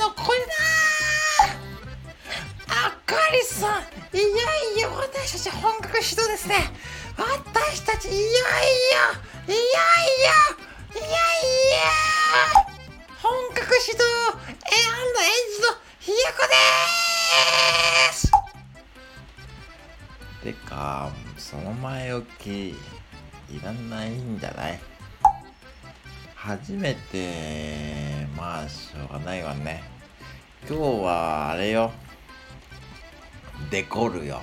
の声だあかりさん。いやいや私たち本格始動ですね。私たちいやいやいやいやいやいや。本格始動。A&H のひよこです。てかその前置きいらないんじゃない？初めてまあしょうがないわね。今日はあれよ。デコルよ。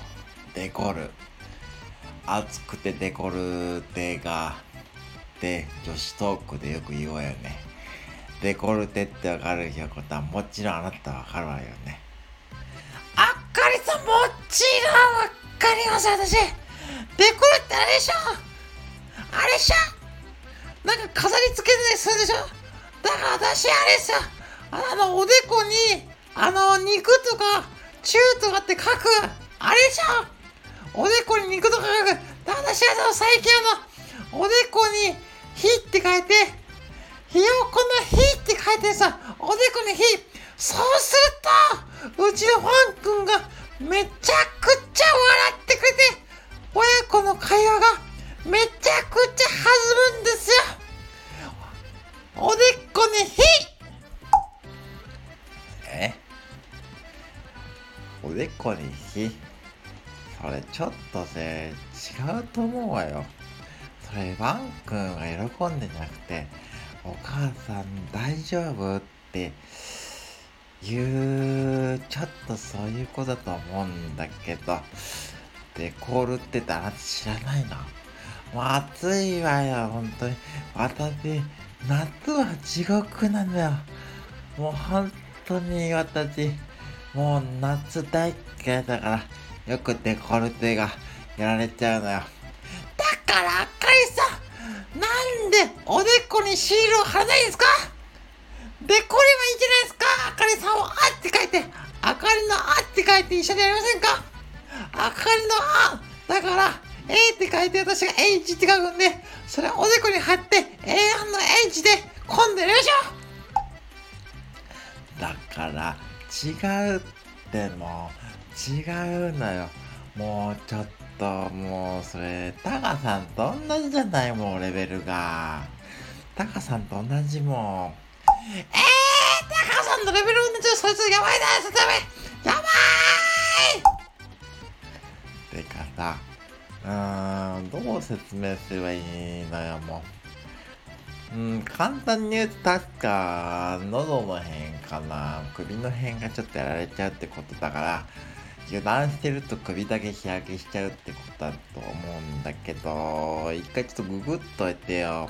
デコル熱くてデコルテがって女子トークでよく言おうよね。デコルテってわかるひよこたんもちろんあなたわかるわよね。あっかりさんもちろんわかります私。デコルってあれでしょ。あれでしょ。なんか飾り付けたりするでしょ？だから私あれですよあのおでこにあの肉とかチューとかって書くあれでしょおでこに肉とか書く。だから私は最近あのおでこに火って書いてひよこの火って書いてさおでこに火。そうするとうちのファン君がめちゃくちゃ笑ってくれて親子の会話がえおでこに火。それちょっとね違うと思うわよ。それワンくんが喜んでなくてお母さん大丈夫っていうちょっとそういうことだと思うんだけどデコルってあなた知らないの？もう暑いわよ本当に。私夏は地獄なんだよ。もう本当に私もう夏大嫌いだからよくデコルテがやられちゃうのよ。だからあかりさんなんでおでこにシールを貼らないんですか？デコればいいじゃないですか？あかりさんを「あ」って書いてあかりの「あ」って書いて一緒にやりませんか？あかりの「あ」だから A って書いて私が H って書くんでそれおでこに貼って A の H で今度やりましょう。だから違うってもう違うのよ。もうちょっともうそれタカさんと同じじゃないもうレベルが。タカさんと同じもう。えー、タカさんのレベル同じそいつやばいなやばいやばい。てかさうーんどう説明すればいいのよもう。うん簡単に言うと確か喉の辺かな首の辺がちょっとやられちゃうってことだから油断してると首だけ日焼けしちゃうってことだと思うんだけど一回ちょっとググっといてよ。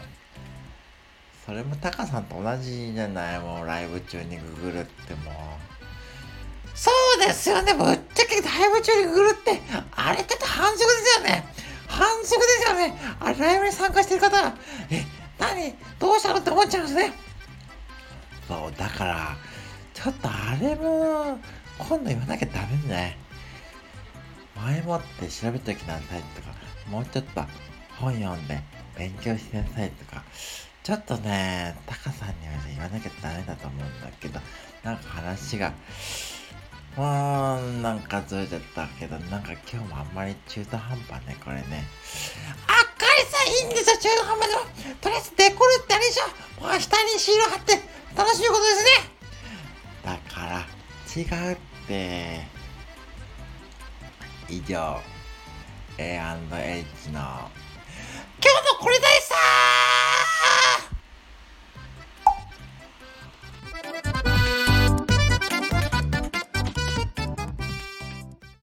それもタカさんと同じじゃない？もうライブ中にググるっても。うそうですよね！ぶっちゃけライブ中にググるってあれちょっと反則ですよね！反則ですよね！あれライブに参加してる方で。すねそうだからちょっとあれも今度言わなきゃダメね。前もって調べときなさいとかもうちょっと本読んで勉強しなさいとかちょっとねタカさんには言わなきゃダメだと思うんだけどなんか話がうーんなんかずれちゃったけどなんか今日もあんまり中途半端ねこれね。あっかりさんいいんですよ中途半端でもとりあえずデコルってあれでしょもう下にシール貼って楽しいことですね。だから違うって。以上。A&H の。今日のこれだよ